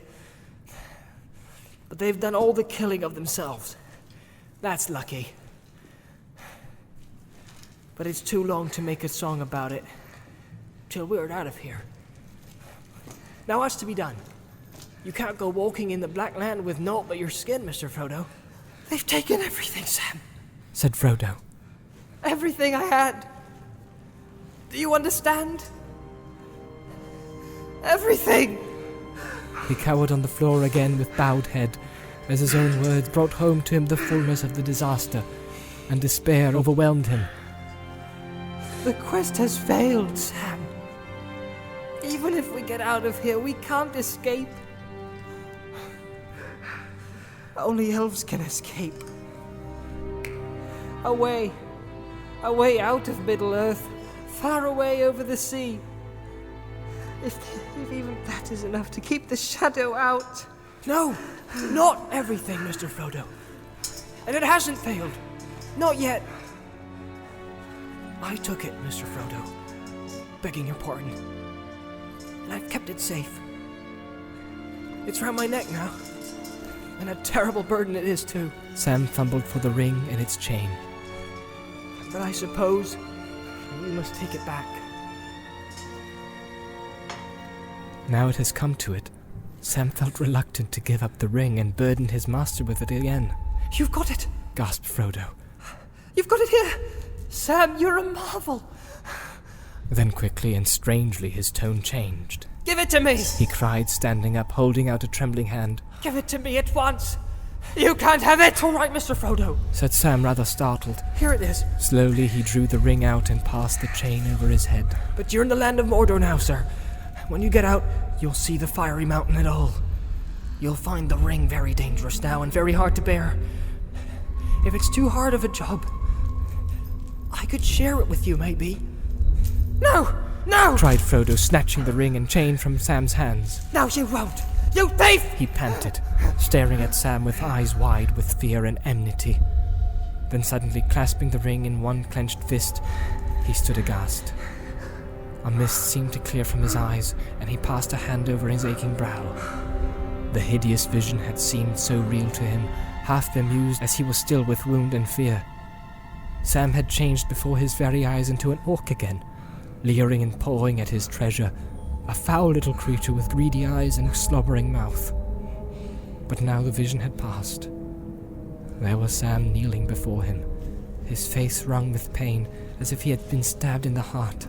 But they've done all the killing of themselves. That's lucky. But it's too long to make a song about it. Till we're out of here. Now what's to be done? You can't go walking in the Black Land with naught but your skin, Mr. Frodo. They've taken everything, Sam. Said Frodo. Everything I had. Do you understand? Everything! He cowered on the floor again with bowed head, as his own words brought home to him the fullness of the disaster, and despair overwhelmed him. The quest has failed, Sam. Even if we get out of here, we can't escape. Only elves can escape. Away. Away out of Middle Earth. Far away over the sea. If, if even that is enough to keep the shadow out. No, not everything, Mr. Frodo. And it hasn't failed. Not yet. I took it, Mr. Frodo. Begging your pardon. And I've kept it safe. It's round my neck now. And a terrible burden it is, too. Sam fumbled for the ring and its chain. But I suppose we must take it back. Now it has come to it. Sam felt reluctant to give up the ring and burden his master with it again, You've got it! gasped Frodo. You've got it here! Sam, you're a marvel! Then quickly and strangely his tone changed. Give it to me! He cried, standing up, holding out a trembling hand. Give it to me at once! You can't have it! All right, Mr. Frodo. said Sam, rather startled. Here it is. Slowly, he drew the ring out and passed the chain over his head. But you're in the land of Mordor now, sir. When you get out, you'll see the fiery mountain at all. You'll find the ring very dangerous now and very hard to bear. If it's too hard of a job, I could share it with you, maybe. No! No! cried Frodo, snatching the ring and chain from Sam's hands. No, you won't! You thief! He panted, staring at Sam with eyes wide with fear and enmity. Then, suddenly clasping the ring in one clenched fist, he stood aghast. A mist seemed to clear from his eyes, and he passed a hand over his aching brow. The hideous vision had seemed so real to him, half bemused as he was still with wound and fear. Sam had changed before his very eyes into an orc again, leering and pawing at his treasure, a foul little creature with greedy eyes and a slobbering mouth. But now the vision had passed. There was Sam kneeling before him, his face wrung with pain as if he had been stabbed in the heart.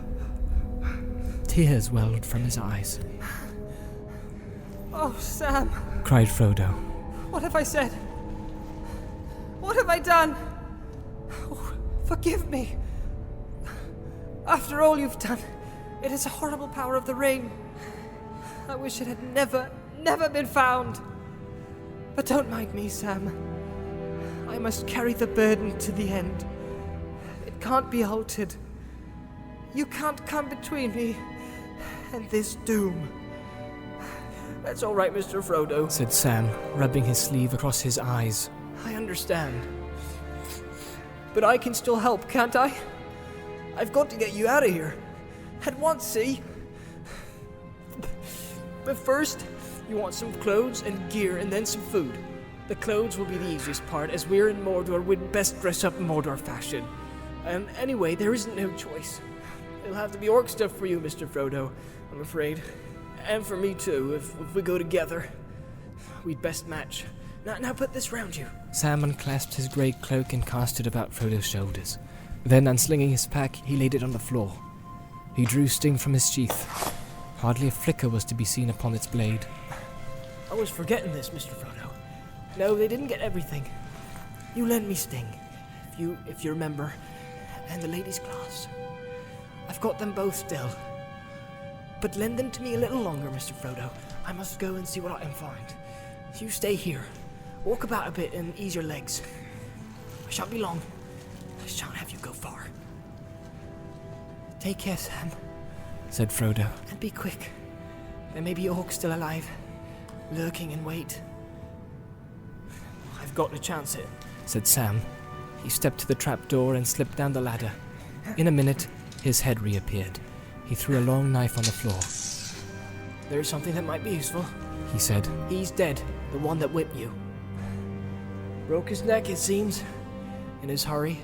Tears welled from his eyes. Oh, Sam, Cried Frodo. what have I said? What have I done? Oh, forgive me. After all you've done, it is a horrible power of the ring. I wish it had never, never been found. But don't mind me, Sam. I must carry the burden to the end. It can't be altered. You can't come between me and this doom. That's all right, Mr. Frodo. said Sam, rubbing his sleeve across his eyes. I understand. But I can still help, can't I? I've got to get you out of here. At once, see? But first, you want some clothes and gear and then some food. The clothes will be the easiest part, as we're in Mordor, we'd best dress up Mordor fashion. And anyway, there isn't no choice. It'll have to be orc stuff for you, Mr. Frodo, I'm afraid. And for me too, if, if we go together. We'd best match. Now, now put this round you. Sam unclasped his grey cloak and cast it about Frodo's shoulders. Then, unslinging his pack, he laid it on the floor. He drew Sting from his sheath. Hardly a flicker was to be seen upon its blade. I was forgetting this, Mr. Frodo. No, they didn't get everything. You lent me Sting, if you if you remember, and the lady's glass. I've got them both still. But lend them to me a little longer, Mr. Frodo. I must go and see what I can find. You stay here. Walk about a bit and ease your legs. I shan't be long. I shan't have you go far. Take care, Sam, Said Frodo. and be quick. There may be orcs still alive, lurking in wait. I've got to chance it. Said Sam. He stepped to the trapdoor and slipped down the ladder. In a minute, his head reappeared. He threw a long knife on the floor. There's something that might be useful. He said, He's dead, the one that whipped you. Broke his neck, it seems, in his hurry.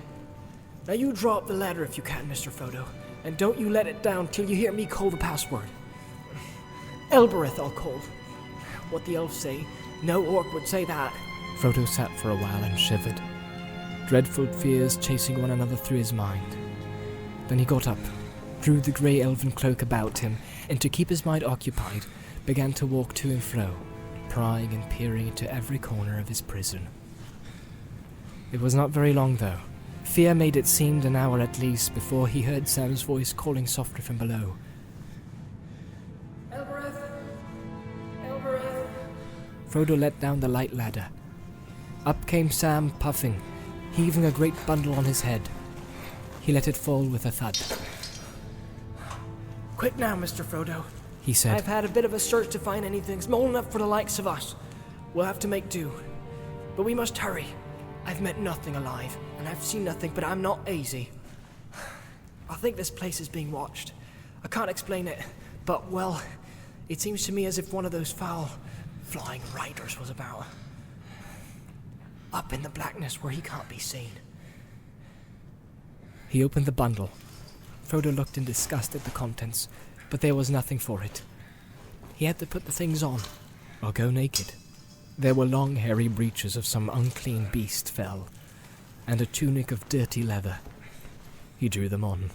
Now you draw up the ladder if you can, Mr. Frodo, and don't you let it down till you hear me call the password. Elbereth, I'll call. What the elves say, no orc would say that. Frodo sat for a while and shivered, dreadful fears chasing one another through his mind. Then he got up, drew the grey elven cloak about him, and to keep his mind occupied, began to walk to and fro, prying and peering into every corner of his prison. It was not very long, though. Fear made it seem an hour at least before he heard Sam's voice calling softly from below. Elbereth! Elbereth! Frodo let down the light ladder. Up came Sam, puffing, heaving a great bundle on his head. He let it fall with a thud. Quick now, Mr. Frodo. He said, I've had a bit of a search to find anything small enough for the likes of us. We'll have to make do. But we must hurry. I've met nothing alive, and I've seen nothing, but I'm not easy. I think this place is being watched. I can't explain it, but, well, it seems to me as if one of those foul flying riders was about. Up in the blackness where he can't be seen. He opened the bundle. Frodo looked in disgust at the contents, but there was nothing for it. He had to put the things on, or go naked. There were long hairy breeches of some unclean beast fell, and a tunic of dirty leather. He drew them on.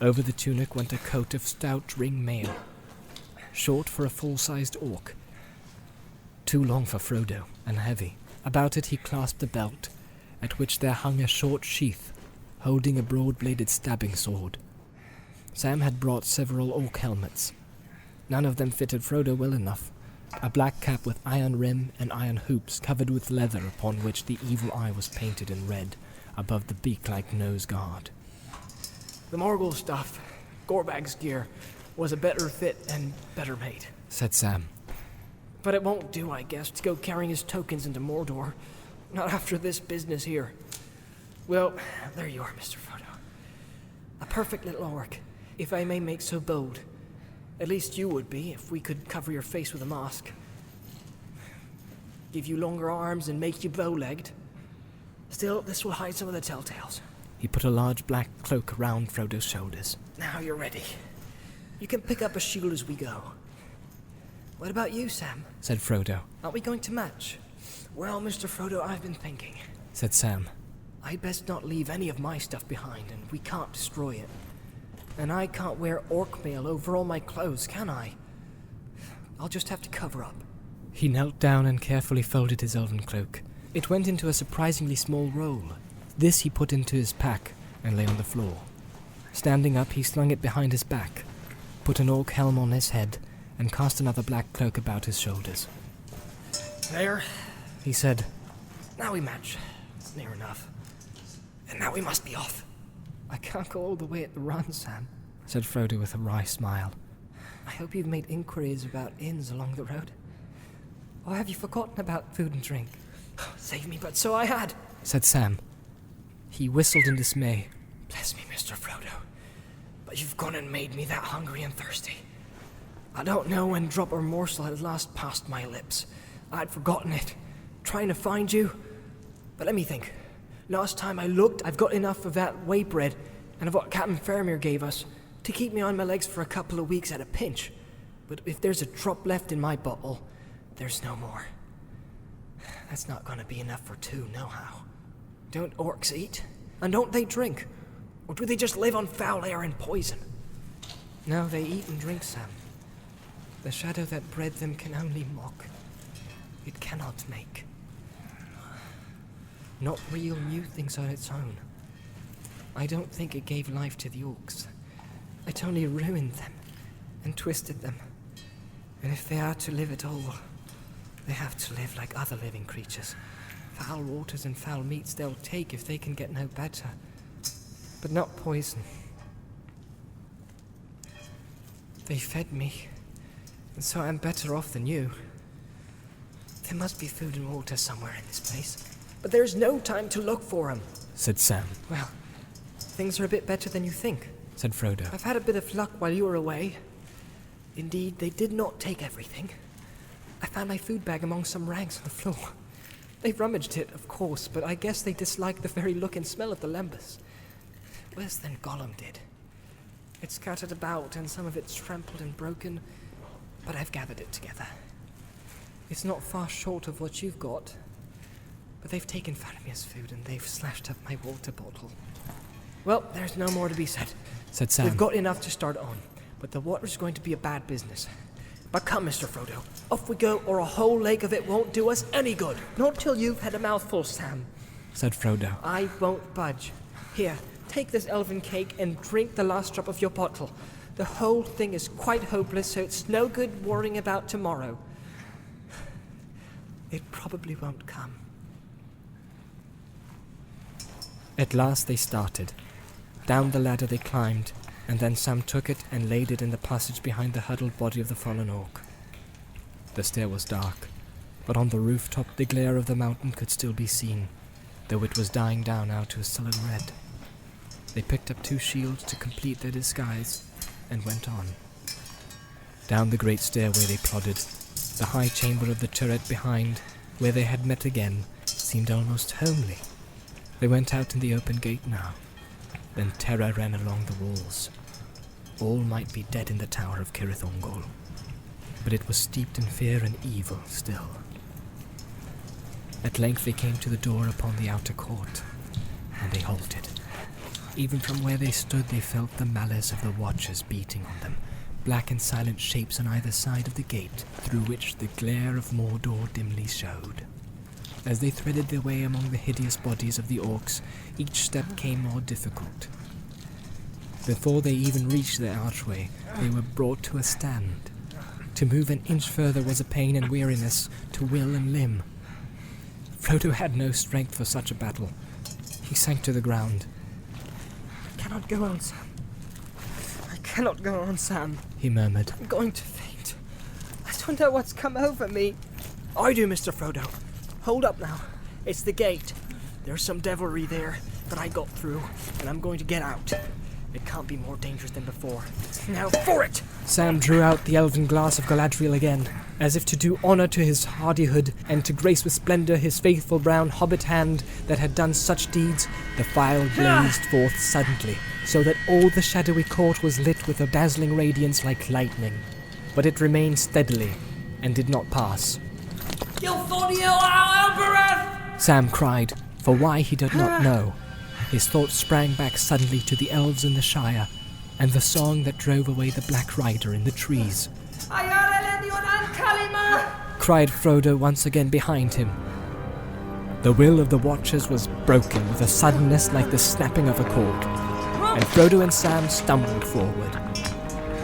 Over the tunic went a coat of stout ring mail, short for a full-sized orc, too long for Frodo and heavy. About it he clasped a belt, at which there hung a short sheath, holding a broad-bladed stabbing sword. Sam had brought several orc helmets. None of them fitted Frodo well enough. A black cap with iron rim and iron hoops covered with leather upon which the evil eye was painted in red above the beak-like nose guard. The Morgul stuff, Gorbag's gear, was a better fit and better made. Said Sam. But it won't do, I guess, to go carrying his tokens into Mordor. Not after this business here. Well, there you are, Mr. Frodo. A perfect little orc, if I may make so bold. At least you would be if we could cover your face with a mask. Give you longer arms and make you bow legged. Still, this will hide some of the telltales. He put a large black cloak around Frodo's shoulders. Now you're ready. You can pick up a shield as we go. What about you, Sam? Said Frodo. Aren't we going to match? Well, Mr. Frodo, I've been thinking. Said Sam. I'd best not leave any of my stuff behind, and we can't destroy it. And I can't wear orc mail over all my clothes, can I? I'll just have to cover up. He knelt down and carefully folded his elven cloak. It went into a surprisingly small roll. This he put into his pack and lay on the floor. Standing up, he slung it behind his back, put an orc helm on his head, and cast another black cloak about his shoulders. There, He said, now we match. It's near enough. And now we must be off. I can't go all the way at the run, Sam, said Frodo with a wry smile. I hope you've made inquiries about inns along the road. Or have you forgotten about food and drink? Save me, but so I had. Said Sam. He whistled in dismay. Bless me, Mr. Frodo. But you've gone and made me that hungry and thirsty. I don't know when drop or morsel had last passed my lips. I'd forgotten it, trying to find you. But let me think. Last time I looked, I've got enough of that waybread and of what Captain Faramir gave us to keep me on my legs for a couple of weeks at a pinch. But if there's a drop left in my bottle, there's no more. That's not gonna be enough for two, nohow. Don't orcs eat? And don't they drink? Or do they just live on foul air and poison? No, they eat and drink, Sam. The shadow that bred them can only mock. It cannot make. Not real new things on its own. I don't think it gave life to the orcs. It only ruined them and twisted them. And if they are to live at all, they have to live like other living creatures. Foul waters and foul meats they'll take if they can get no better. But not poison. They fed me, and so I'm better off than you. There must be food and water somewhere in this place. But there's no time to look for 'em. Said Sam. Well, things are a bit better than you think. Said Frodo. I've had a bit of luck while you were away. Indeed, they did not take everything. I found my food bag among some rags on the floor. They rummaged it, of course, but I guess they disliked the very look and smell of the lembas. Worse than Gollum did. It's scattered about, and some of it's trampled and broken, but I've gathered it together. It's not far short of what you've got, but they've taken Faramir's food and they've slashed up my water bottle. Well, there's no more to be said. Said Sam. We've got enough to start on, but the water's going to be a bad business. But come, Mr. Frodo, off we go, or a whole lake of it won't do us any good. Not till you've had a mouthful, Sam. Said Frodo. I won't budge. Here, take this elven cake and drink the last drop of your bottle. The whole thing is quite hopeless, so it's no good worrying about tomorrow. It probably won't come. At last they started. Down the ladder they climbed, and then Sam took it and laid it in the passage behind the huddled body of the fallen orc. The stair was dark, but on the rooftop the glare of the mountain could still be seen, though it was dying down now to a sullen red. They picked up two shields to complete their disguise and went on. Down the great stairway they plodded. The high chamber of the turret behind, where they had met again, seemed almost homely. They went out in the open gate now. Then terror ran along the walls. All might be dead in the tower of Cirith Ungol, but it was steeped in fear and evil still. At length they came to the door upon the outer court, and they halted. Even from where they stood, they felt the malice of the watchers beating on them, black and silent shapes on either side of the gate, through which the glare of Mordor dimly showed. As they threaded their way among the hideous bodies of the orcs, each step came more difficult. Before they even reached the archway, they were brought to a stand. To move an inch further was a pain and weariness to will and limb. Frodo had no strength for such a battle. He sank to the ground. I cannot go on, Sam. I cannot go on, Sam. He murmured. I'm going to faint. I don't know what's come over me. I do, Mr. Frodo. Hold up now. It's the gate. There's some devilry there, but I got through, and I'm going to get out. It can't be more dangerous than before. Now for it! Sam drew out the elven glass of Galadriel again, as if to do honor to his hardihood and to grace with splendor his faithful brown hobbit hand that had done such deeds. The fire blazed ah! forth suddenly, so that all the shadowy court was lit with a dazzling radiance like lightning. But it remained steadily and did not pass. Sam cried, for why he did not know. His thoughts sprang back suddenly to the elves in the Shire and the song that drove away the Black Rider in the trees. Cried Frodo once again behind him. The will of the Watchers was broken with a suddenness like the snapping of a cord, and Frodo and Sam stumbled forward.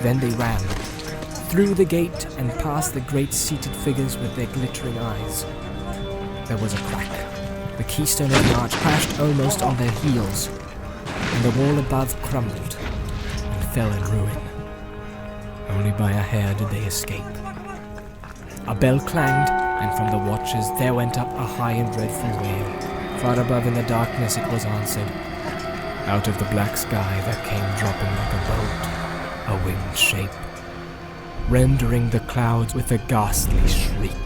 Then they ran, through the gate and past the great seated figures with their glittering eyes. There was a crack. The keystone of the arch crashed almost on their heels, and the wall above crumbled and fell in ruin. Only by a hair did they escape. A bell clanged, and from the watchers there went up a high and dreadful wail. Far above in the darkness it was answered. Out of the black sky there came dropping like a bolt a winged shape, rendering the clouds with a ghastly shriek.